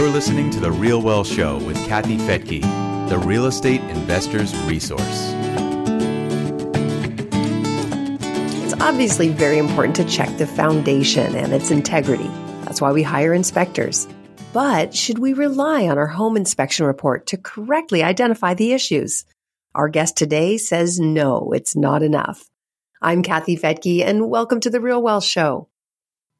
You're listening to The Real Wealth Show with Kathy Fettke, the real estate investor's resource. It's obviously very important to check the foundation and its integrity. That's why we hire inspectors. But should we rely on our home inspection report to correctly identify the issues? Our guest today says no, it's not enough. I'm Kathy Fettke, and welcome to The Real Wealth Show.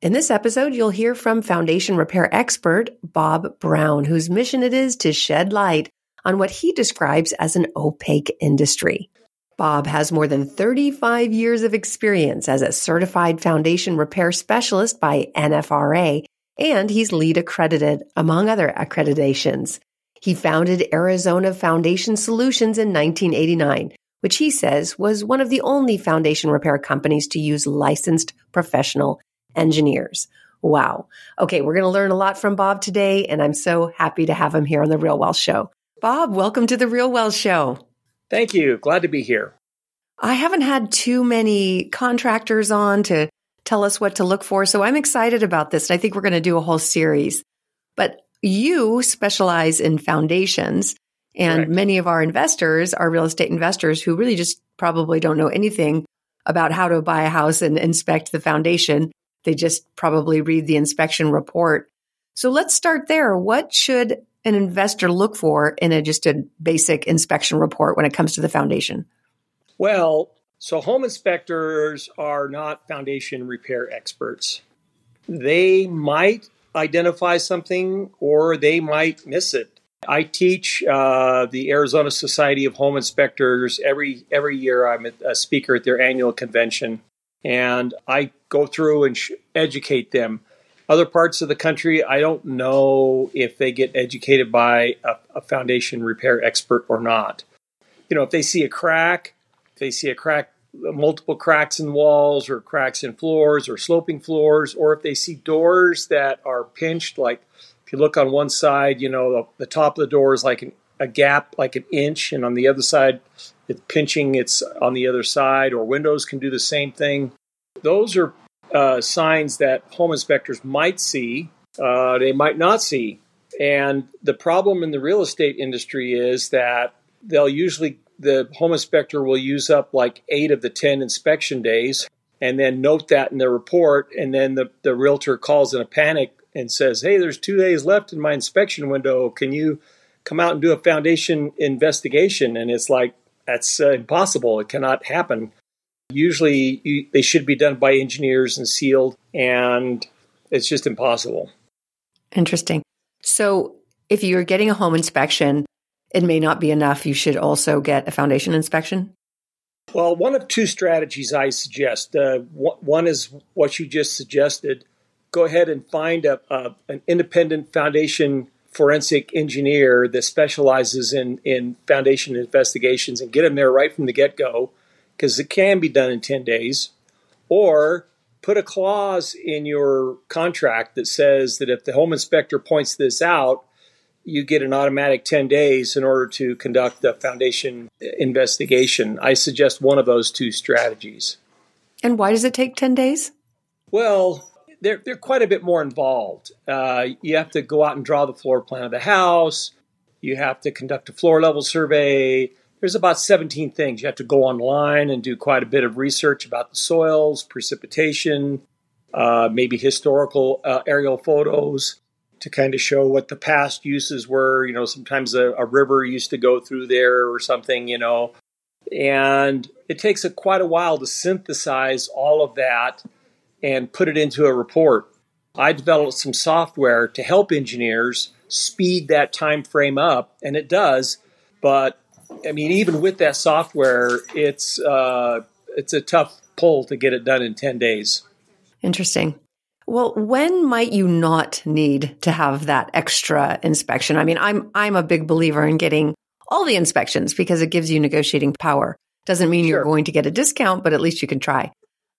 In this episode, you'll hear from foundation repair expert Bob Brown, whose mission it is to shed light on what he describes as an opaque industry. Bob has more than 35 years of experience as a certified foundation repair specialist by NFRA, and he's LEED accredited, among other accreditations. He founded Arizona Foundation Solutions in 1989, which he says was one of the only foundation repair companies to use licensed professional engineers. Wow. Okay, we're going to learn a lot from Bob today, and I'm so happy to have him here on the Real Wealth Show. Bob, welcome to the Real Wealth Show. Thank you. Glad to be here. I haven't had too many contractors on to tell us what to look for, so I'm excited about this. And I think we're going to do a whole series. But you specialize in foundations, and Correct. many of our investors are real estate investors who really just probably don't know anything about how to buy a house and inspect the foundation. They just probably read the inspection report. So let's start there. What should an investor look for in a just a basic inspection report when it comes to the foundation? Well, so home inspectors are not foundation repair experts. They might identify something or they might miss it. I teach uh, the Arizona Society of Home Inspectors every every year. I'm a speaker at their annual convention, and I go through and sh- educate them. Other parts of the country, I don't know if they get educated by a, a foundation repair expert or not. You know, if they see a crack, if they see a crack, multiple cracks in walls or cracks in floors or sloping floors, or if they see doors that are pinched, like if you look on one side, you know, the, the top of the door is like an, a gap, like an inch, and on the other side, it's pinching, it's on the other side, or windows can do the same thing. Those are uh, signs that home inspectors might see, uh, they might not see. And the problem in the real estate industry is that they'll usually, the home inspector will use up like eight of the 10 inspection days and then note that in their report. And then the, the realtor calls in a panic and says, Hey, there's two days left in my inspection window. Can you come out and do a foundation investigation? And it's like, that's uh, impossible. It cannot happen. Usually you, they should be done by engineers and sealed, and it's just impossible. Interesting. So if you're getting a home inspection, it may not be enough. You should also get a foundation inspection. Well, one of two strategies I suggest. Uh, one is what you just suggested. Go ahead and find a, a, an independent foundation forensic engineer that specializes in, in foundation investigations and get them there right from the get go because it can be done in 10 days. Or put a clause in your contract that says that if the home inspector points this out, you get an automatic 10 days in order to conduct the foundation investigation. I suggest one of those two strategies. And why does it take 10 days? Well, they're, they're quite a bit more involved. Uh, you have to go out and draw the floor plan of the house. You have to conduct a floor level survey. There's about 17 things. You have to go online and do quite a bit of research about the soils, precipitation, uh, maybe historical uh, aerial photos to kind of show what the past uses were. You know, sometimes a, a river used to go through there or something, you know. And it takes a, quite a while to synthesize all of that and put it into a report. I developed some software to help engineers speed that time frame up, and it does. But I mean, even with that software, it's uh, it's a tough pull to get it done in ten days. Interesting. Well, when might you not need to have that extra inspection? I mean, I'm I'm a big believer in getting all the inspections because it gives you negotiating power. Doesn't mean sure. you're going to get a discount, but at least you can try.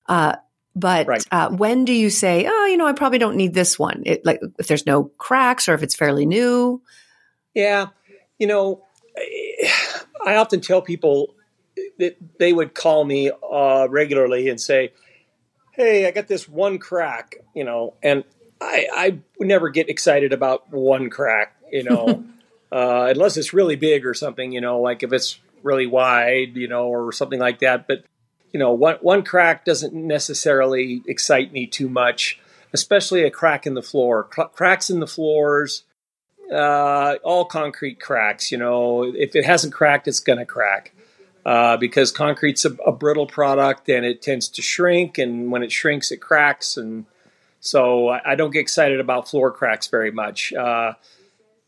Uh, but right. uh, when do you say, oh, you know, I probably don't need this one? It, like if there's no cracks or if it's fairly new. Yeah, you know, I often tell people that they would call me uh, regularly and say, "Hey, I got this one crack," you know, and I, I would never get excited about one crack, you know, uh, unless it's really big or something, you know, like if it's really wide, you know, or something like that. But you know, one one crack doesn't necessarily excite me too much, especially a crack in the floor. Cr- cracks in the floors, uh, all concrete cracks. You know, if it hasn't cracked, it's going to crack. Uh, because concrete's a, a, brittle product and it tends to shrink, and when it shrinks, it cracks. And so I, I don't get excited about floor cracks very much. Uh,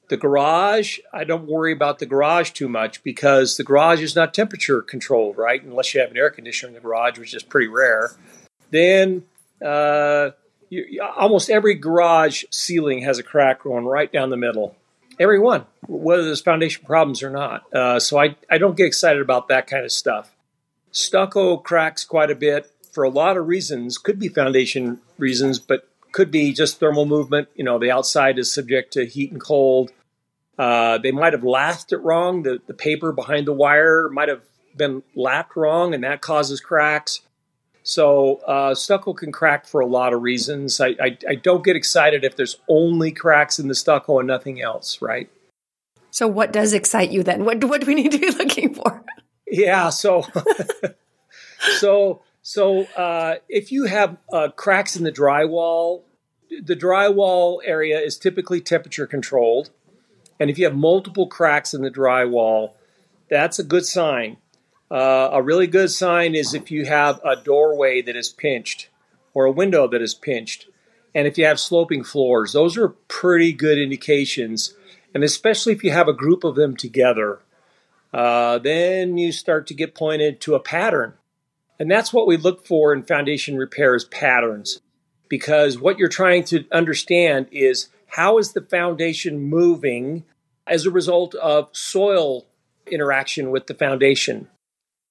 the garage, I don't worry about the garage too much because the garage is not temperature controlled, right? Unless you have an air conditioner in the garage, which is pretty rare. Then uh, you, almost every garage ceiling has a crack going right down the middle. Every one, whether there's foundation problems or not. Uh, so I, I don't get excited about that kind of stuff. Stucco cracks quite a bit for a lot of reasons. Could be foundation reasons, but could be just thermal movement. You know, the outside is subject to heat and cold. Uh, they might have lathed it wrong. The, the paper behind the wire might have been lapped wrong, and that causes cracks. So uh, stucco can crack for a lot of reasons. I, I, I don't get excited if there's only cracks in the stucco and nothing else, right? So what does excite you then? What what do we need to be looking for? Yeah, so so so uh, if you have uh, cracks in the drywall, the drywall area is typically temperature controlled. And if you have multiple cracks in the drywall, that's a good sign. Uh, a really good sign is if you have a doorway that is pinched or a window that is pinched. And if you have sloping floors, those are pretty good indications. And especially if you have a group of them together, uh, then you start to get pointed to a pattern. And that's what we look for in foundation repairs patterns. Because what you're trying to understand is how is the foundation moving as a result of soil interaction with the foundation?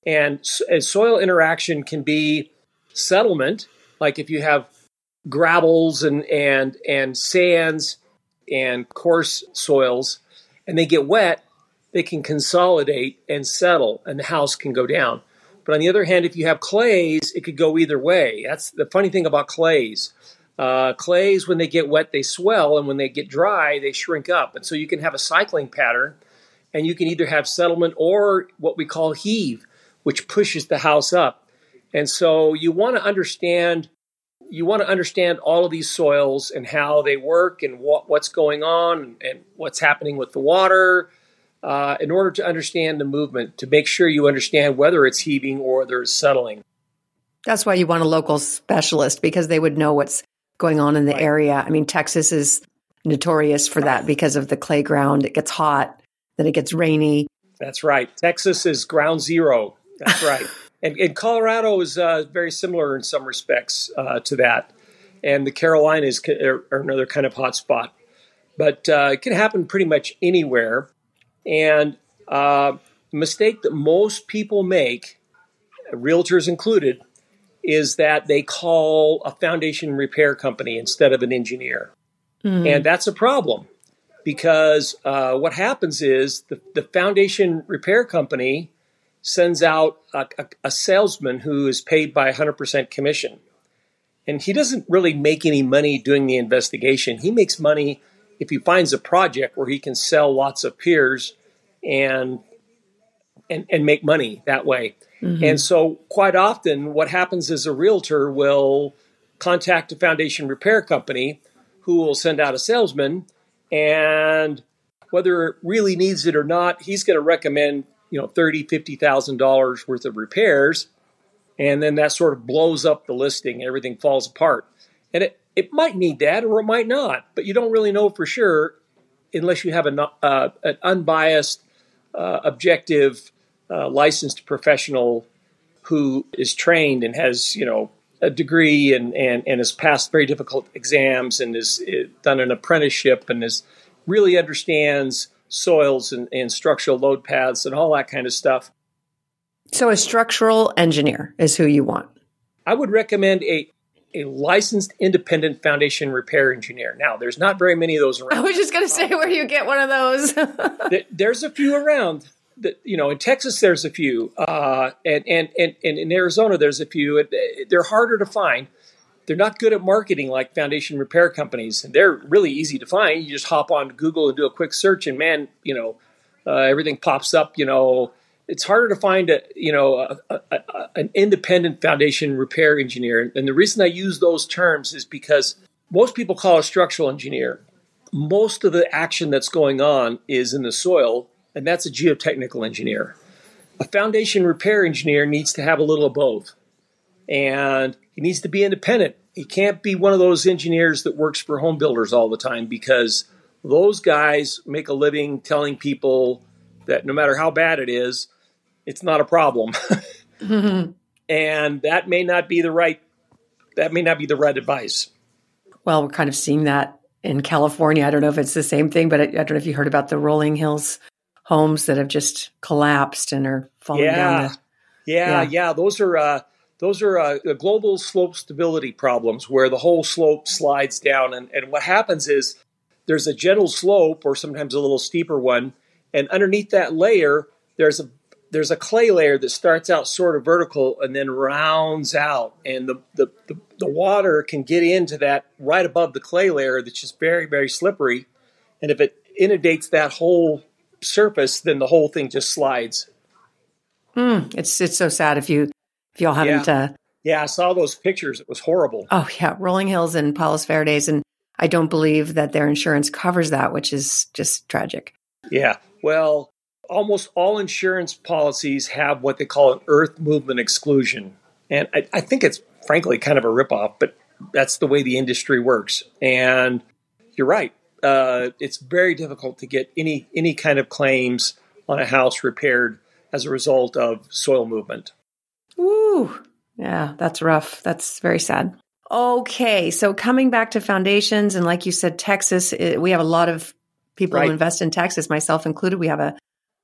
And soil interaction can be settlement, like if you have gravels and, and, and sands and coarse soils, and they get wet, they can consolidate and settle, and the house can go down. But on the other hand, if you have clays, it could go either way. That's the funny thing about clays. Uh, clays, when they get wet, they swell, and when they get dry, they shrink up. And so you can have a cycling pattern, and you can either have settlement or what we call heave, which pushes the house up. And so you want to understand you want to understand all of these soils and how they work and what, what's going on and what's happening with the water uh, in order to understand the movement to make sure you understand whether it's heaving or whether it's settling. That's why you want a local specialist because they would know what's going on in the right. area. I mean, Texas is notorious for that because of the clay ground. It gets hot, then it gets rainy. That's right. Texas is ground zero. That's right. and, and, Colorado is uh, very similar in some respects uh, to that. And the Carolinas are, are another kind of hot spot. But uh, it can happen pretty much anywhere. And uh, mistake that most people make, realtors included, is that they call a foundation repair company instead of an engineer. Mm. And that's a problem because uh, what happens is the, the, foundation repair company sends out a, a, a salesman who is paid by 100% commission. And he doesn't really make any money doing the investigation. He makes money if he finds a project where he can sell lots of piers and and, and make money that way. Mm-hmm. And so, quite often, what happens is a realtor will contact a foundation repair company who will send out a salesman, and whether it really needs it or not, he's going to recommend you know thirty, fifty thousand dollars worth of repairs, and then that sort of blows up the listing. Everything falls apart, and it it might need that or it might not, but you don't really know for sure unless you have a, uh, an unbiased, uh, objective uh, licensed professional who is trained and has you know a degree and and, and has passed very difficult exams and has uh, done an apprenticeship and is really understands soils and, and structural load paths and all that kind of stuff. So a structural engineer is who you want. I would recommend a a licensed independent foundation repair engineer. Now, there's not very many of those around. I was just going to say where you get one of those. there's a few around that you know in Texas there's a few, uh, and, and and and in Arizona there's a few. They're harder to find, they're not good at marketing like foundation repair companies. And they're really easy to find. You just hop on Google and do a quick search, and man, you know, uh, everything pops up. You know, it's harder to find a you know a, a, a, an independent foundation repair engineer. And the reason I use those terms is because most people call a structural engineer. Most of the action that's going on is in the soil, and that's a geotechnical engineer. A foundation repair engineer needs to have a little of both and he needs to be independent. He can't be one of those engineers that works for home builders all the time because those guys make a living telling people that no matter how bad it is, it's not a problem. And that may not be the right that may not be the right advice. Well, we're kind of seeing that in California. I don't know if it's the same thing, but I, I don't know if you heard about the rolling hills homes that have just collapsed and are falling yeah. down. The, yeah, yeah, yeah, Those are uh, those are uh, global slope stability problems where the whole slope slides down. And, and what happens is there's a gentle slope or sometimes a little steeper one. And underneath that layer, there's a there's a clay layer that starts out sort of vertical and then rounds out. And the, the, the, the water can get into that right above the clay layer that's just very, very slippery. And if it inundates that whole surface, then the whole thing just slides. Mm, it's it's so sad if you if y'all haven't, yeah. uh, yeah, I saw those pictures. It was horrible. Oh yeah, Rolling Hills and Palos Verdes, and I don't believe that their insurance covers that, which is just tragic. Yeah, well, almost all insurance policies have what they call an earth movement exclusion, and I, I think it's frankly kind of a ripoff, but that's the way the industry works. And you're right; uh, it's very difficult to get any any kind of claims on a house repaired as a result of soil movement. Woo. Yeah, that's rough. That's very sad. Okay, so coming back to foundations, and like you said, Texas, it, we have a lot of people Right. who invest in Texas, myself included. We have a,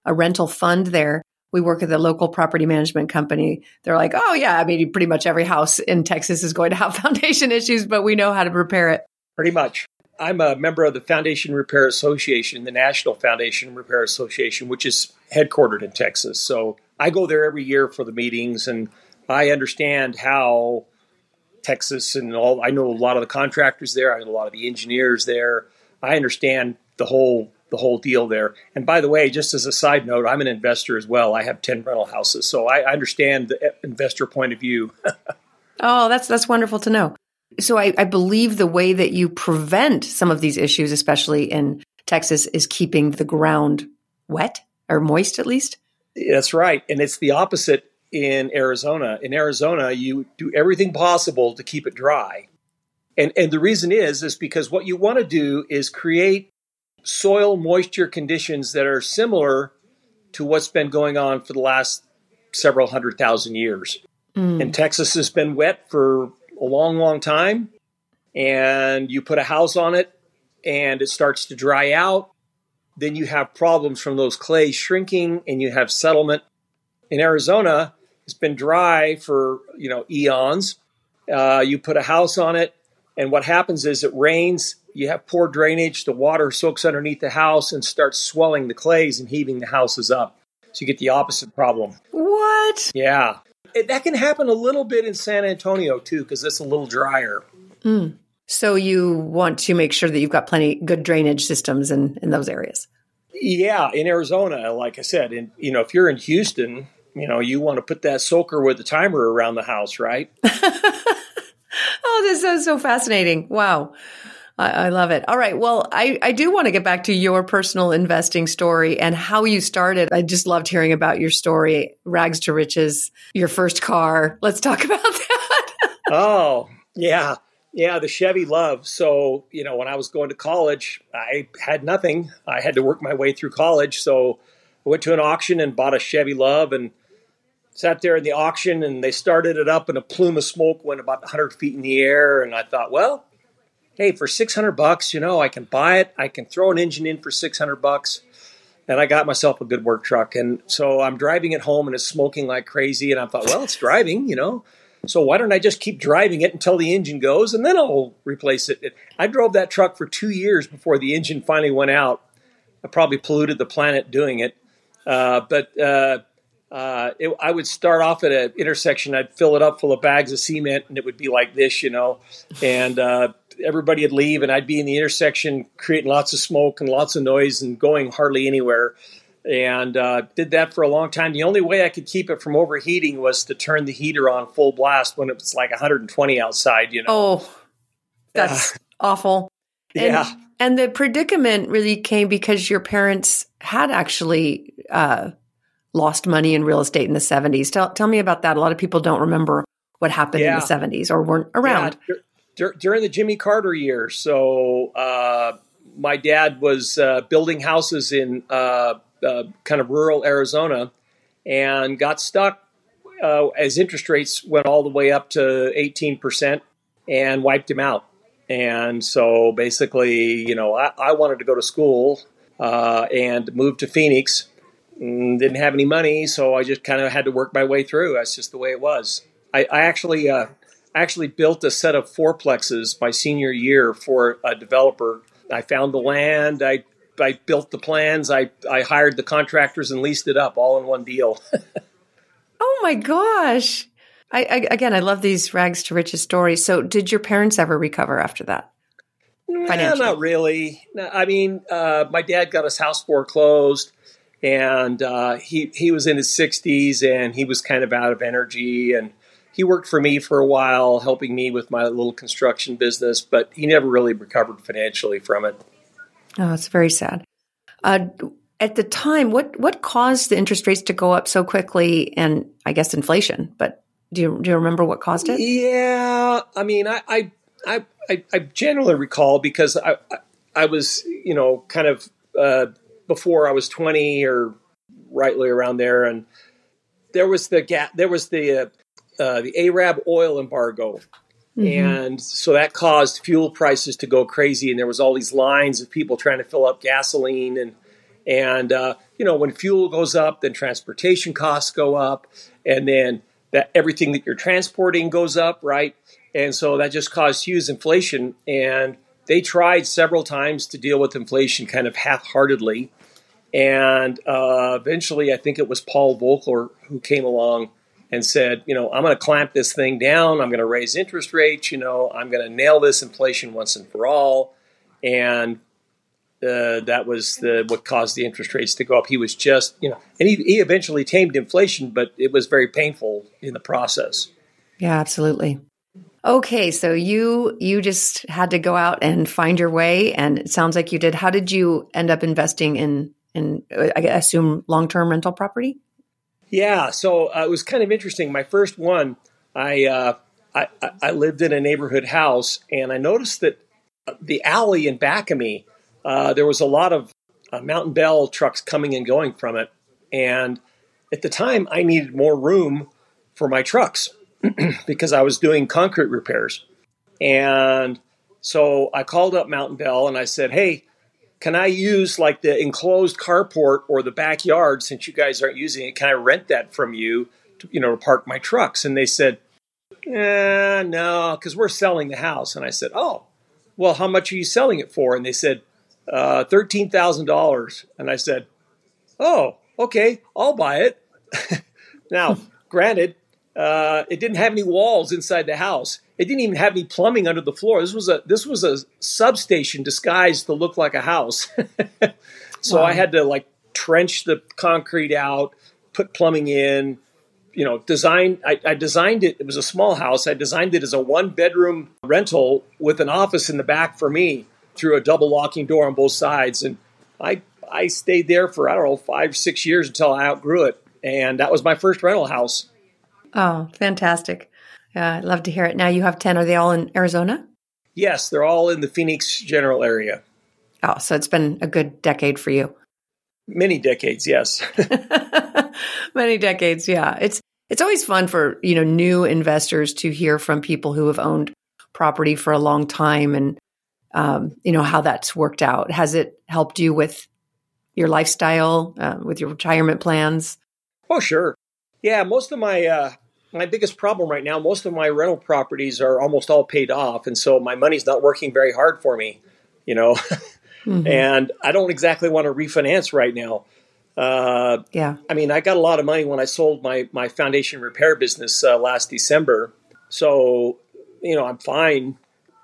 a rental fund there. We work with the local property management company. They're like, oh, yeah, I mean, pretty much every house in Texas is going to have foundation issues, but we know how to repair it. Pretty much. I'm a member of the Foundation Repair Association, the National Foundation Repair Association, which is headquartered in Texas. So I go there every year for the meetings, and I understand how Texas and all. I know a lot of the contractors there. I know a lot of the engineers there. I understand the whole the whole deal there. And by the way, just as a side note, I'm an investor as well. I have ten rental houses, so I understand the eh, investor point of view. Oh, that's that's wonderful to know. So I, I believe the way that you prevent some of these issues, especially in Texas, is keeping the ground wet or moist at least. That's right. And it's the opposite in Arizona. In Arizona, you do everything possible to keep it dry. And and the reason is is because what you want to do is create soil moisture conditions that are similar to what's been going on for the last several hundred thousand years. Mm. And Texas has been wet for a long, long time. And you put a house on it and it starts to dry out. Then you have problems from those clays shrinking and you have settlement. In Arizona, it's been dry for, you know, eons. Uh, you put a house on it and what happens is it rains, you have poor drainage, the water soaks underneath the house and starts swelling the clays and heaving the houses up. So you get the opposite problem. What? Yeah. It, that can happen a little bit in San Antonio too, because it's a little drier. So you want to make sure that you've got plenty good drainage systems in, in those areas. Yeah, in Arizona, like I said, in you know, if you're in Houston, you know, you want to put that soaker with the timer around the house, right? Oh, this is so fascinating. Wow. I, I love it. All right. Well, I, I do want to get back to your personal investing story and how you started. I just loved hearing about your story, rags to riches, your first car. Let's talk about that. oh, yeah. Yeah, the Chevy LUV. So, you know, when I was going to college, I had nothing. I had to work my way through college. So I went to an auction and bought a Chevy LUV and sat there in the auction and they started it up and a plume of smoke went about 100 feet in the air. And I thought, well, hey, for 600 bucks, you know, I can buy it. I can throw an engine in for 600 bucks. And I got myself a good work truck. And so I'm driving it home and it's smoking like crazy. And I thought, well, it's driving, you know. So why don't I just keep driving it until the engine goes and then I'll replace it? I drove that truck for two years before the engine finally went out. I probably polluted the planet doing it. Uh, but uh, uh, it, I would start off at an intersection. I'd fill it up full of bags of cement, and it would be like this, you know. And uh, everybody would leave, and I'd be in the intersection creating lots of smoke and lots of noise and going hardly anywhere. And uh, did that for a long time. The only way I could keep it from overheating was to turn the heater on full blast when it was like 120 outside. You know. Oh, that's awful. And, yeah. And the predicament really came because your parents had actually uh, lost money in real estate in the 70s. Tell, tell me about that. A lot of people don't remember what happened Yeah. in the 70s or weren't around. Yeah, dur- dur- during the Jimmy Carter years. So uh, my dad was uh, building houses in uh, kind of rural Arizona and got stuck uh, as interest rates went all the way up to 18% and wiped him out. And so basically, you know, I, I wanted to go to school uh, and moved to Phoenix. Mm, Didn't have any money, so I just kind of had to work my way through. That's just the way it was. I, I actually uh, actually built a set of fourplexes my senior year for a developer. I found the land. I I built the plans. I I hired the contractors and leased it up all in one deal. Oh my gosh. I, I again, I love these rags to riches stories. So, did your parents ever recover after that? Financially. not really. No, I mean, uh, my dad got his house foreclosed, and uh, he he was in his sixties, and he was kind of out of energy, and he worked for me for a while, helping me with my little construction business, but he never really recovered financially from it. Oh, it's very sad. Uh, at the time, what what caused the interest rates to go up so quickly, and I guess inflation? But do you do you remember what caused it? Yeah, I mean, I I I, I, generally recall because I, I I was you know kind of uh, before I was twenty or rightly around there, and there was the gap. There was the uh, uh, the Arab oil embargo. And so that caused fuel prices to go crazy, and there was all these lines of people trying to fill up gasoline, and and uh, you know when fuel goes up, then transportation costs go up, and then that everything that you're transporting goes up, right? And so that just caused huge inflation. And they tried several times to deal with inflation kind of half-heartedly, and uh, eventually, I think it was Paul Volcker who came along and said, you know, I'm going to clamp this thing down. I'm going to raise interest rates. You know, I'm going to nail this inflation once and for all. And uh, that was the what caused the interest rates to go up. He was just, you know, and he, he eventually tamed inflation, but it was very painful in the process. Yeah, absolutely. Okay, so you you just had to go out and find your way, and it sounds like you did. How did you end up investing in in I assume long term rental property? Yeah, so uh, it was kind of interesting. My first one, I, uh, I I lived in a neighborhood house, and I noticed that the alley in back of me, uh, there was a lot of uh, Mountain Bell trucks coming and going from it, and at the time, I needed more room for my trucks because I was doing concrete repairs, and so I called up Mountain Bell and I said, "Hey." Can I use like the enclosed carport or the backyard since you guys aren't using it? Can I rent that from you, to, you know, to park my trucks? And they said, eh, no, because we're selling the house. And I said, oh, well, how much are you selling it for? And they said, uh, $13,000. And I said, oh, okay, I'll buy it. now, granted, uh, it didn't have any walls inside the house. It didn't even have any plumbing under the floor. This was a this was a substation disguised to look like a house. so Wow. I had to like trench the concrete out, put plumbing in. You know, design. I, I designed it. It was a small house. I designed it as a one bedroom rental with an office in the back for me through a double locking door on both sides. And I I stayed there for I don't know five six years until I outgrew it. And that was my first rental house. Oh, fantastic! Yeah, I'd love to hear it. Now you have ten. Are they all in Arizona? Yes, they're all in the Phoenix general area. Oh, so it's been a good decade for you. Many decades, yes. Many decades, yeah. It's it's always fun for you know new investors to hear from people who have owned property for a long time and um, you know how that's worked out. Has it helped you with your lifestyle, uh, with your retirement plans? oh, sure. Yeah, most of my uh, my biggest problem right now, most of my rental properties are almost all paid off, and so my money's not working very hard for me, you know. Mhm. and I don't exactly want to refinance right now. Uh, yeah. I mean, I got a lot of money when I sold my my foundation repair business uh, last December. So, you know, I'm fine.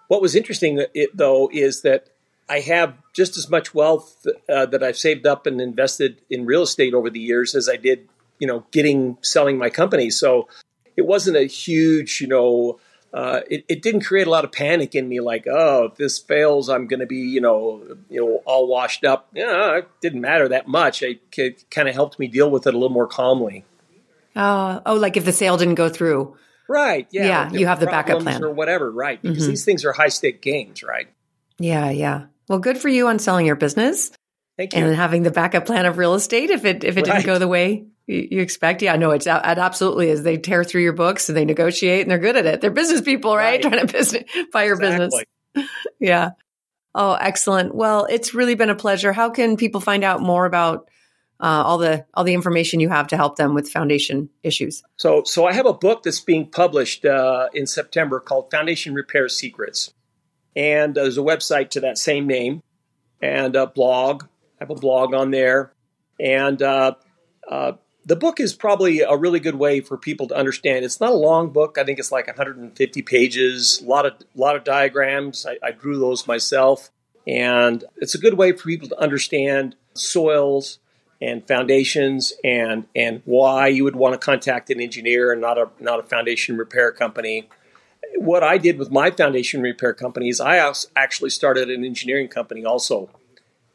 What was interesting, uh, it, though, is that I have just as much wealth uh, that I've saved up and invested in real estate over the years as I did, you know, getting selling my company. So it wasn't a huge, you know, uh, it, it didn't create a lot of panic in me, like, oh, if this fails, I'm going to be, you know, you know, all washed up. Yeah, it didn't matter that much. It, it kind of helped me deal with it a little more calmly. Oh, oh, like if the sale didn't go through, right? Yeah, yeah, you have the backup plan or whatever, right? Because mm-hmm. these things are high stake games, right? Yeah, yeah. Well, good for you on selling your business. Thank you. And having the backup plan of real estate if it if it right. didn't go the way you expect. Yeah, no, it's it absolutely is. They tear through your books and they negotiate and they're good at it. They're business people, right? right. Trying to business buy your exactly. business. yeah. Oh, excellent. Well, it's really been a pleasure. How can people find out more about uh, all the all the information you have to help them with foundation issues? So, so I have a book that's being published uh, in September called Foundation Repair Secrets, and there's a website to that same name, and a blog. I have a blog on there, and uh, uh the book is probably a really good way for people to understand. It's not a long book. I think it's like 150 pages. A lot of a lot of diagrams. I, I drew those myself, and it's a good way for people to understand soils and foundations and and why you would want to contact an engineer and not a not a foundation repair company. What I did with my foundation repair company is I actually started an engineering company also,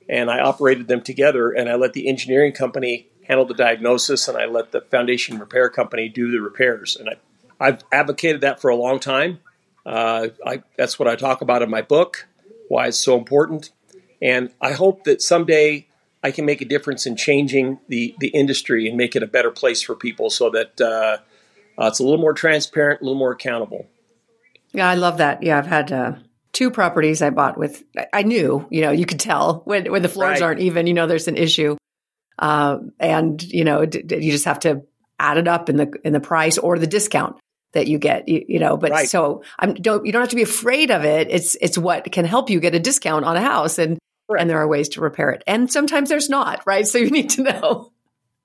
and I operated them together. And I let the engineering company handle the diagnosis, and I let the foundation repair company do the repairs. And I, I've advocated that for a long time. Uh, I, that's what I talk about in my book, why it's so important. And I hope that someday I can make a difference in changing the, the industry and make it a better place for people so that uh, uh, it's a little more transparent, a little more accountable. Yeah, I love that. Yeah, I've had uh, two properties I bought with, I knew, you know, you could tell when, when the floors right. aren't even, you know, there's an issue. Uh, and you know d- d- you just have to add it up in the in the price or the discount that you get you, you know but right. so I'm don't you don't have to be afraid of it. It's it's what can help you get a discount on a house and and there are ways to repair it. And sometimes there's not right? So you need to know.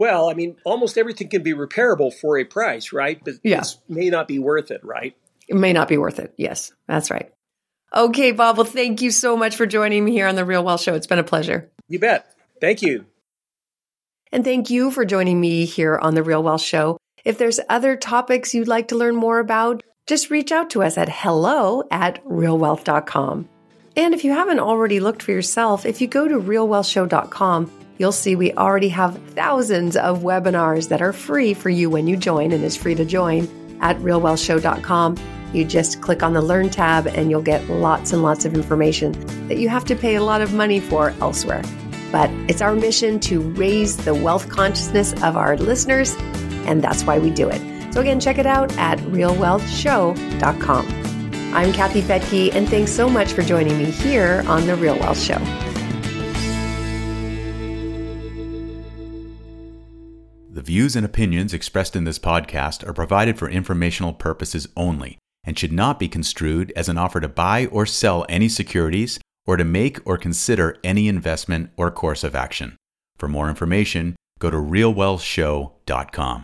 Well i mean almost everything can be repairable for a price right? But yeah. this may not be worth it right? It may not be worth it. Yes that's right. Okay bob well thank you so much for joining me here on the real wealth show. It's been a pleasure. You bet. Thank you and thank you for joining me here on The Real Wealth Show. If there's other topics you'd like to learn more about, just reach out to us at hello at realwealth.com. And if you haven't already looked for yourself, if you go to realwealthshow.com, you'll see we already have thousands of webinars that are free for you when you join and is free to join at realwealthshow.com. You just click on the Learn tab and you'll get lots and lots of information that you have to pay a lot of money for elsewhere but it's our mission to raise the wealth consciousness of our listeners, and that's why we do it. So, again, check it out at realwealthshow.com. I'm Kathy Fettke, and thanks so much for joining me here on The Real Wealth Show. The views and opinions expressed in this podcast are provided for informational purposes only and should not be construed as an offer to buy or sell any securities or to make or consider any investment or course of action. For more information, go to realwealthshow.com.